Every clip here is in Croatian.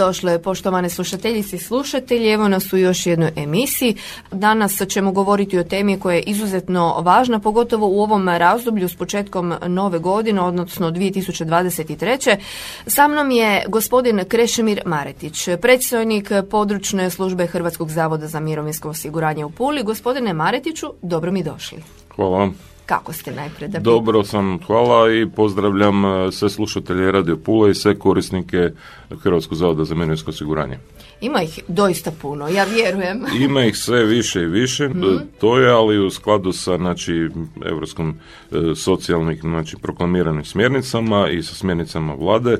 Dobro mi došle, poštovane slušateljice i slušatelji. Evo nas u još jednoj emisiji. Danas ćemo govoriti o temi koja je izuzetno važna, pogotovo u ovom razdoblju s početkom nove godine, odnosno 2023. Sa mnom je gospodin Krešimir Maretić, predstojnik područne službe Hrvatskog zavoda za mirovinsko osiguranje u Puli. Gospodine Maretiću, dobro mi došli. Hvala vam. Kako ste najprej? Da bi- Dobro sam, hvala i pozdravljam e, sve slušatelje Radio Pula i sve korisnike Hrvatskog zavoda za mirovinsko osiguranje. Ima ih doista puno, ja vjerujem. Ima ih sve više i više, e, to je, ali u skladu sa znači, Europskom e, socijalnih znači, proklamiranim smjernicama i sa smjernicama vlade,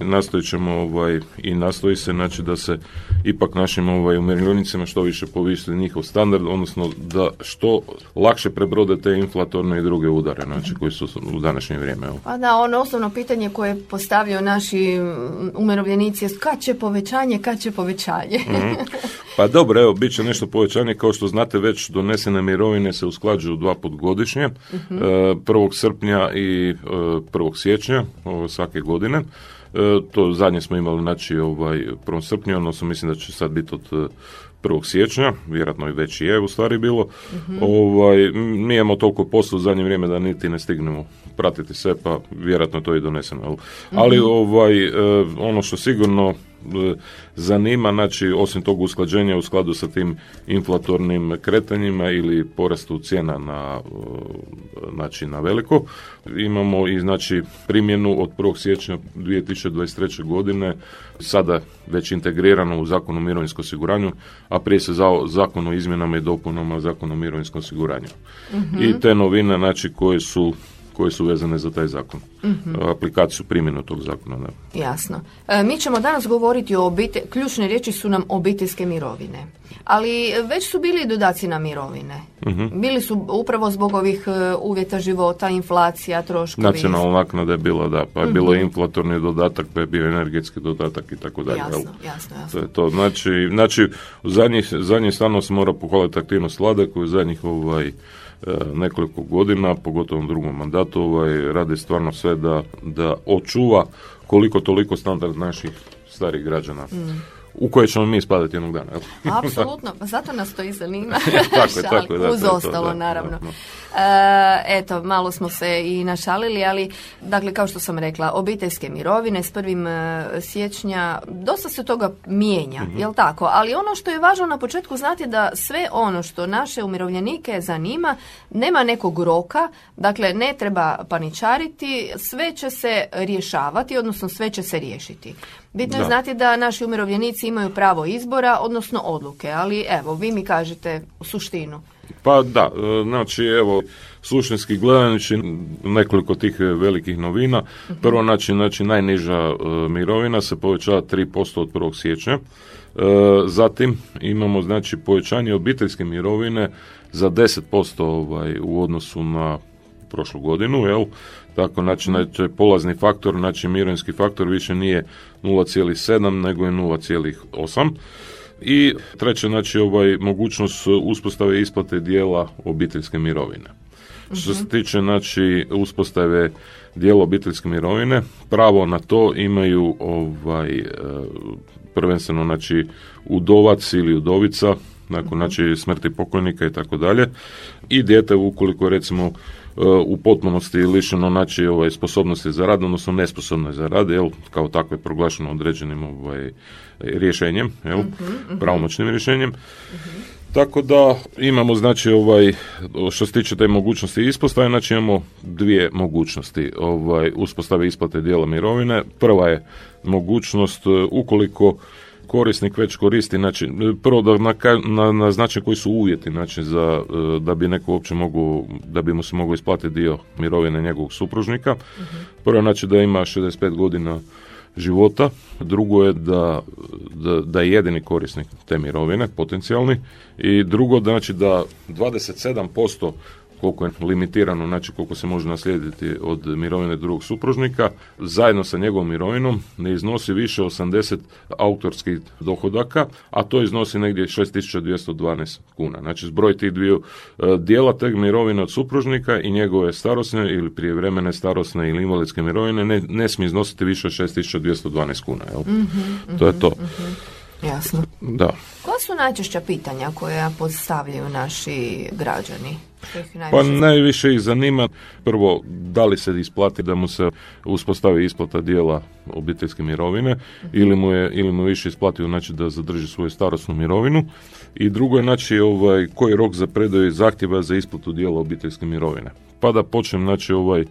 nastojit ćemo ovaj, i nastoji se znači, da se ipak našim ovaj, umirovljenicima što više povisi njihov standard, odnosno da što lakše prebrode te inflatorne i druge udare znači, koji su u današnje vrijeme. evo. Pa da, ono osnovno pitanje koje postavljaju naši mm, umirovljenici je kad će povećanje, kad će povećanje. Pa dobro, evo, bit će nešto povećanje, kao što znate već donesene mirovine se usklađuju dva put godišnje, e, 1. srpnja i e, 1. siječnja ovo, svake godine. E, to zadnje smo imali, znači, ovaj, 1. srpnja, odnosno mislim da će sad biti od e, 1. siječnja, vjerojatno i već i je u stvari bilo. Ovaj, m, mi imamo toliko posla u zadnje vrijeme da niti ne stignemo pratiti sve, pa vjerojatno je to i doneseno. jel? Ali ovaj, e, ono što sigurno e, zanima, znači osim tog usklađenja u skladu sa tim inflatornim kretanjima ili porastu cijena na, e, znači, na veliko, imamo i znači primjenu od 1. siječnja 2023. godine, sada već integrirano u Zakon o mirovinskom osiguranju, a prije se za Zakon o izmjenama i dopunama Zakona o mirovinskom osiguranju. I te novine, znači, koje su koje su vezane za taj zakon. Aplikaciju primjenu tog zakona. Da. Jasno. E, mi ćemo danas govoriti o obite... ključne riječi su nam obiteljske mirovine. Ali već su bili dodaci na mirovine. Bili su upravo zbog ovih e, uvjeta života, inflacija, troškovi. Nacionalna naknada je bila, da, pa je bilo inflatorni dodatak, pa je bio energetski dodatak i tako dalje. jel? Jasno, jasno, To jasno. je to. Znači, znači u zadnjih, zadnjih stvarno se mora pohvaliti aktivnost vlade koju zadnjih ovaj, e, nekoliko godina, pogotovo u drugom mandatu, ovaj, radi stvarno sve da, da očuva koliko toliko standard naših starih građana. U koje ćemo mi spadati jednog dana. Apsolutno, pa zato nas to i zanima. Tako je, tako je, da, Uz to ostalo, da, naravno. da, E, eto, malo smo se i našalili, ali, dakle, kao što sam rekla, obiteljske mirovine s prvim e, siječnja, dosta se toga mijenja, Mhm. jel tako? Ali ono što je važno na početku znati da sve ono što naše umirovljenike zanima, nema nekog roka, dakle, ne treba paničariti, sve će se rješavati, odnosno sve će se riješiti. Bitno je znati da naši umirovljenici imaju pravo izbora, odnosno odluke, ali evo, vi mi kažete suštinu. Pa da, e, znači evo, suštinski gledajući nekoliko tih velikih novina. Prvo, znači, znači najniža e, mirovina se povećava 3% od 1. siječnja. E, zatim imamo znači povećanje obiteljske mirovine za 10% ovaj, u odnosu na prošlu godinu, jel? Tako, znači, znači, polazni faktor, znači mirovinski faktor više nije 0,7 nego je 0,8. I treće, znači, ovaj, mogućnost uspostave isplate dijela obiteljske mirovine. Što se tiče, znači, uspostave dijela obiteljske mirovine, pravo na to imaju ovaj, e, prvenstveno, znači, udovac ili udovica, nakon, znači, smrti pokojnika i tako dalje, i dijete ukoliko recimo, u potpunosti lišeno znači ovaj sposobnosti za rad, odnosno nesposobno je za rad, jel, kao takve proglašeno određenim ovaj rješenjem, jel, pravomoćnim rješenjem. Tako da imamo znači ovaj što se tiče te mogućnosti ispostave, znači imamo dvije mogućnosti ovaj uspostave isplate dijela mirovine. Prva je mogućnost e, ukoliko korisnik već koristi, znači prvo da naka- na, naznače koji su uvjeti znači za e, da bi neko uopće mogu da bi mu se mogao isplatiti dio mirovine njegovog supružnika. Prvo znači da ima 65 godina života, drugo je da, da, da je jedini korisnik te mirovine, potencijalni, i drugo znači da 27% koliko je limitirano, znači koliko se može naslijediti od mirovine drugog supružnika, zajedno sa njegovom mirovinom ne iznosi više 80 autorskih dohodaka, a to iznosi negdje 6212 kuna. Znači zbroj tih dviju e, dijela teg mirovine od supružnika i njegove starosne ili prijevremene starosne ili invalidske mirovine ne, ne smije iznositi više od 6212 kuna. Jel? Mhm, to je to. Jasno. Da. Koja su najčešća pitanja koja postavljaju naši građani? Pa najviše- ih zanima prvo da li se isplati da mu se uspostavi isplata dijela obiteljske mirovine ili mu je ili mu više isplati znači da zadrži svoju starosnu mirovinu i drugo je znači ovaj koji je rok za predaju zahtjeva za isplatu dijela obiteljske mirovine. Pa da počnem znači ovaj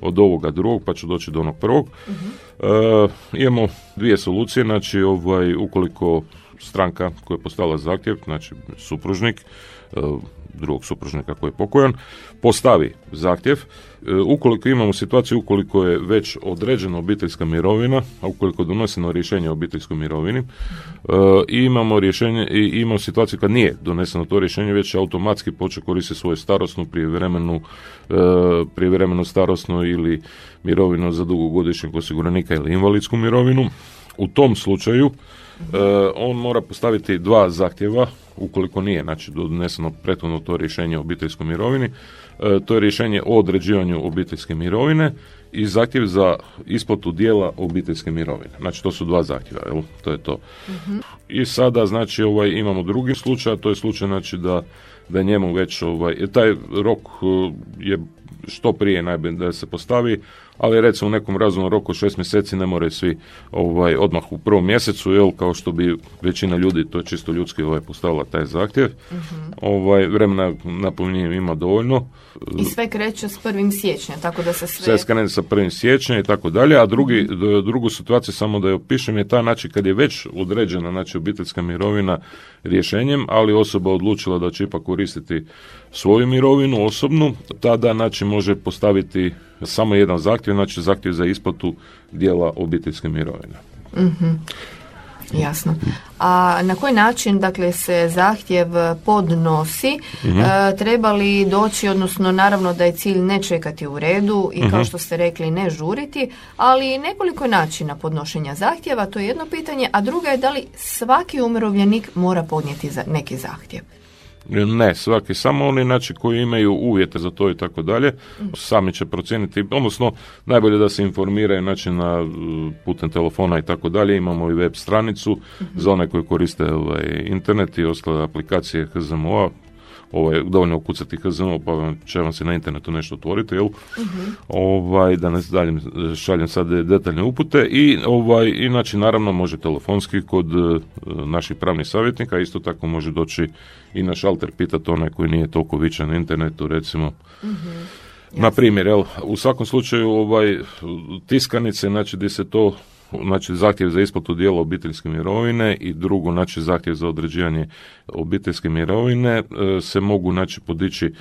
od ovoga drugog pa ću doći do onog prvog. E, imamo dvije solucije, znači ovaj ukoliko stranka koja je postavila zahtjev, znači supružnik, e, drugog supružnika koji je pokojan, postavi zahtjev. E, Ukoliko imamo situaciju ukoliko je već određena obiteljska mirovina, a ukoliko je doneseno rješenje o obiteljskoj mirovini, e, imamo rješenje imamo situaciju kad nije doneseno to rješenje, već automatski počne koristiti svoju starosnu, prijevremenu, prijevremenu starosnu ili mirovinu za dugogodišnjeg osiguranika ili invalidsku mirovinu. U tom slučaju on mora postaviti dva zahtjeva ukoliko nije znači doneseno prethodno to rješenje o obiteljskoj mirovini. E, to je rješenje o određivanju obiteljske mirovine i zahtjev za isplatu dijela obiteljske mirovine. Znači to su dva zahtjeva, jel? To je to. I sada znači ovaj imamo drugi slučaj, to je slučaj znači da da je njemu već ovaj taj rok e, je što prije najbolje da se postavi, ali recimo u nekom razumnom roku od šest mjeseci ne moraju svi ovaj odmah u prvom mjesecu, jel kao što bi većina ljudi to je čisto ljudski ovaj postavila taj zahtjev. Ovaj vremena napominjem ima dovoljno. I sve kreće s 1. siječnja, tako da se sve... Sve skrene sa 1. siječnja i tako dalje, a drugi, d- drugu situaciju samo da je opišem je taj način kad je već određena znači obiteljska mirovina rješenjem, ali osoba odlučila da će ipak koristiti svoju mirovinu osobnu, tada znači može postaviti samo jedan zahtjev, znači zahtjev za isplatu dijela obiteljske mirovine. Jasno. A na koji način dakle se zahtjev podnosi? Mhm. E, treba li doći, odnosno naravno da je cilj ne čekati u redu i Mhm. kao što ste rekli ne žuriti, ali nekoliko načina podnošenja zahtjeva, to je jedno pitanje, a druga je da li svaki umirovljenik mora podnijeti za neki zahtjev. Ne, svaki, samo oni znači koji imaju uvjete za to i tako dalje, sami će procijeniti, odnosno najbolje da se informiraju znači na uh, putem telefona i tako dalje, imamo i web stranicu za one koji koriste ovaj, internet i ostale aplikacije HZMO-a, ovaj, dovoljno ukucati HZMO pa vam- će vam se na internetu nešto otvoriti, jel? Ovaj, da ne dalje šaljem sad detaljne upute i ovaj, inače naravno može telefonski kod e, naših pravnih savjetnika, isto tako može doći i na šalter pitati onaj koji nije toliko vičan na internetu, recimo. Na primjer, jel, u svakom slučaju ovaj tiskanice, znači gdje se to znači zahtjev za isplatu dijela obiteljske mirovine i drugo znači zahtjev za određivanje obiteljske mirovine e, se mogu znači podići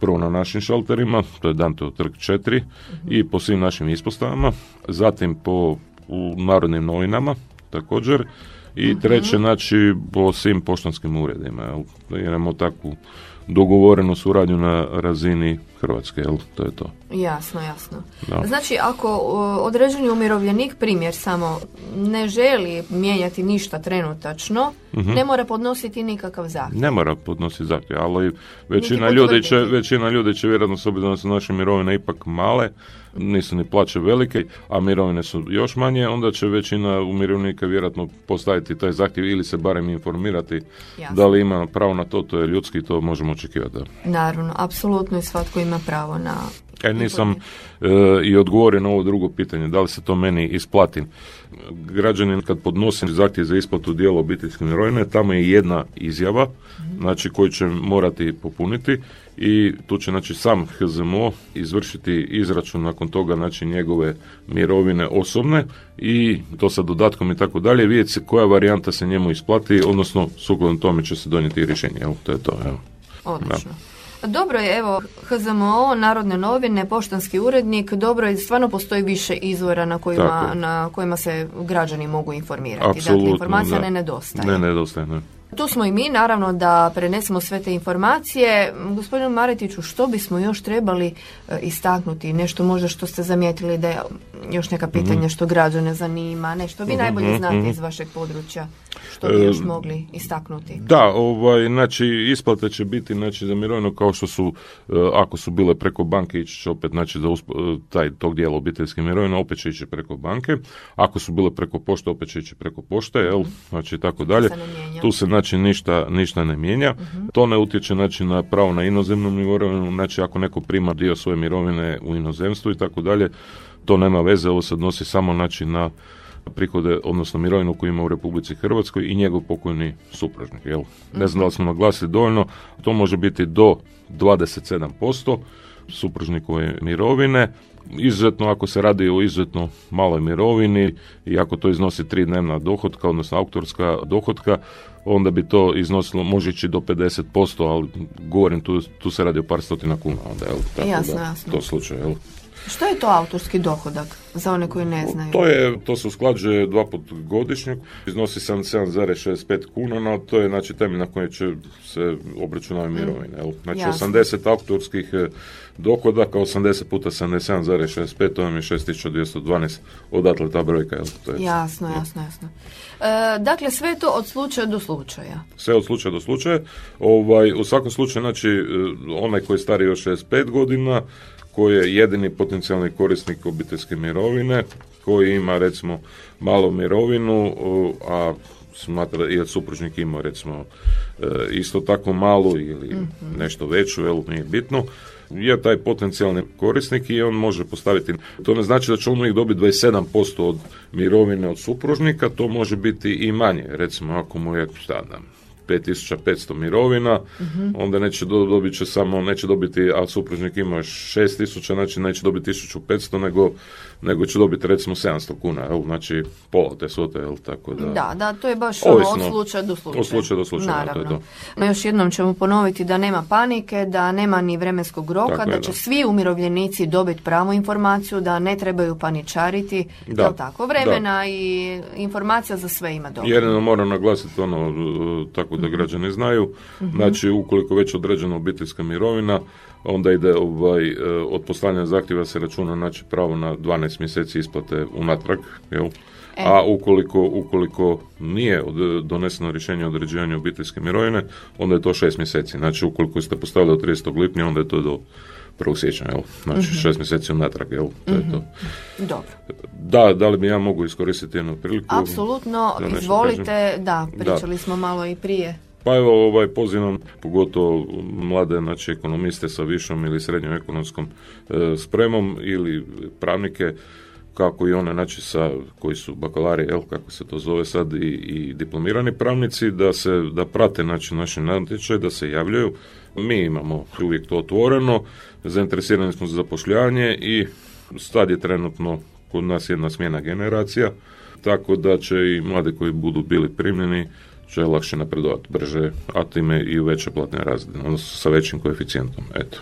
prvo na našim šalterima, to je Danteov trg 4 i po svim našim ispostavama, zatim po u narodnim novinama također i treće znači po svim poštanskim uredima. Jel? Imamo takvu dogovorenu suradnju na razini Hrvatske, jel? To je to. Jasno, jasno. Da. Znači, ako određeni umirovljenik, primjer samo, ne želi mijenjati ništa trenutačno, Mhm. ne mora podnositi nikakav zahtjev. Ne mora podnositi zahtjev, ali većina ljudi, će, većina ljudi će vjerojatno s obzirom da su naše mirovine ipak male, nisu ni plaće velike, a mirovine su još manje, onda će većina umirovljenika vjerojatno postaviti taj zahtjev ili se barem informirati Jasno. da li ima pravo na to, to je ljudski, to možemo očekivati. Da. Naravno, apsolutno i svatko ima pravo na... E, nisam e, i odgovorio na ovo drugo pitanje, da li se to meni isplati. Građanin kad podnosi zahtjev za isplatu dijela obiteljske mirovine, tamo je jedna izjava, znači koju će morati popuniti i tu će znači sam HZMO izvršiti izračun nakon toga znači njegove mirovine osobne i to sa dodatkom i tako dalje, vidjeti se koja varijanta se njemu isplati, odnosno sukladno tome će se donijeti i rješenje, evo, to je to, evo. Odlično. Dobro je, evo, HZMO, Narodne novine, poštanski urednik, dobro je, stvarno postoji više izvora na kojima, na kojima se građani mogu informirati. Apsolutno, dakle, informacija da. ne nedostaje. Ne nedostaje, ne. Tu smo i mi, naravno, da prenesemo sve te informacije. Gospodinu Maretiću, što bismo još trebali e, istaknuti? Nešto možda što ste zamijetili da je još neka pitanja Mhm. što građane zanima, nešto vi najbolje znate iz vašeg područja. Što bi još mogli istaknuti? Da, ovaj, znači isplate će biti znači, za mirovinu kao što su, e, ako su bile preko banke, ići će opet, znači za e, taj tog dijela obiteljske mirovine, opet će ići preko banke. Ako su bile preko pošte, opet će ići preko pošte, jel? Znači tako dalje. Tu se znači ništa, ništa ne mijenja. To ne utječe znači na pravo na inozemnu mirovinu, znači ako neko prima dio svoje mirovine u inozemstvu i tako dalje, to nema veze, ovo se odnosi samo znači na prihode, odnosno mirovinu koju ima u Republici Hrvatskoj i njegov pokojni supružnik. Jel? Ne znam da li smo naglasili dovoljno, to može biti do 27% supružnikove mirovine. Izuzetno ako se radi o izuzetno maloj mirovini i ako to iznosi tri dnevna dohotka, odnosno autorska dohotka, onda bi to iznosilo, može ići do 50%, ali govorim tu, tu se radi o par stotina kuna. Onda, jel? Tako Jasno, da, jasno. To slučaj, jel? Što je to autorski dohodak za one koji ne znaju? To je, to se usklađuje dva put godišnje, iznosi 77,65 kuna, no to je znači temelj na kojem će se obračunavati mirovine. Jel? Znači Jasno. 80 autorskih eh, dohodaka, 80 puta 77,65, to vam je 6212, odatle ta brojka. Jel? To je Jasno, jasno, jasno. E, dakle, sve to od slučaja do slučaja. sve od slučaja do slučaja. Ovaj, u svakom slučaju, znači, eh, onaj koji je stariji od 65 godina, koji je jedini potencijalni korisnik obiteljske mirovine, koji ima, recimo, malu mirovinu, a smatra i supružnik ima, recimo, eh, isto tako malu ili nešto veću, jel, nije bitno, je taj potencijalni korisnik i on može postaviti. To ne znači da će on uvijek dobiti 27% od mirovine od supružnika, to može biti i manje. Recimo, ako mu je, šta 5500 mirovina, onda neće do- dobit će samo, neće dobiti, a supružnik ima 6000, znači neće dobiti 1500, nego, nego će dobiti recimo 700 kuna, jel? znači pola te svote, jel? tako da... Da, da, to je baš ono Ovisno. od slučaja do slučaja. Od slučaja do slučaja, da, to je Naravno. to. No, još jednom ćemo ponoviti da nema panike, da nema ni vremenskog roka, Tako da je, će da. svi umirovljenici dobiti pravu informaciju, da ne trebaju paničariti. Da. Jel tako? Vremena i informacija za sve ima dobro. Jedino moram naglasiti ono, e, tako da građani znaju, znači ukoliko već određena obiteljska mirovina, onda ide ovaj, e, od poslanja zahtjeva se računa znači pravo na 12 mjeseci isplate unatrag, jel? A ukoliko, ukoliko nije od- doneseno rješenje o određivanju obiteljske mirovine, onda je to 6 mjeseci. Znači ukoliko ste postavili od 30. lipnja, onda je to do 1. siječnja, jel? Znači 6 mjeseci unatrag, jel? To je to. Dobro. Da, da li bi ja mogu iskoristiti jednu priliku? Apsolutno, da izvolite, da, pričali smo malo i prije. Pa evo, ovaj, pozivam pogotovo mlade znači, ekonomiste sa višom ili srednjom ekonomskom e, spremom ili pravnike, kako i one znači, sa, koji su bakalari, jel, kako se to zove sad, i, i diplomirani pravnici, da se da prate znači, naše natječaje, da se javljaju. Mi imamo uvijek to otvoreno, zainteresirani smo za zapošljavanje i sad je trenutno kod nas jedna smjena generacija, tako da će i mladi koji budu bili primljeni će lakše napredovati brže, a time i u veće platne razrede, odnosno sa većim koeficijentom. Eto.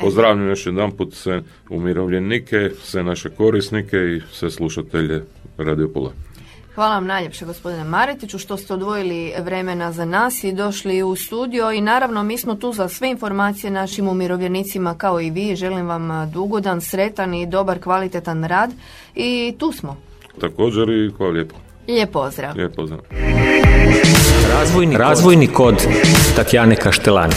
Pozdravljam još jedan put sve umirovljenike, sve naše korisnike i sve slušatelje Radio Pola. Hvala vam najljepše gospodine Maretiću što ste odvojili vremena za nas i došli u studio i naravno mi smo tu za sve informacije našim umirovljenicima kao i vi. Želim vam a, dugodan, sretan i dobar kvalitetan rad i tu smo. Također i hvala lijepo. Lijep pozdrav. Lijep pozdrav. Razvojni, razvojni kod Tatjane Kaštelani.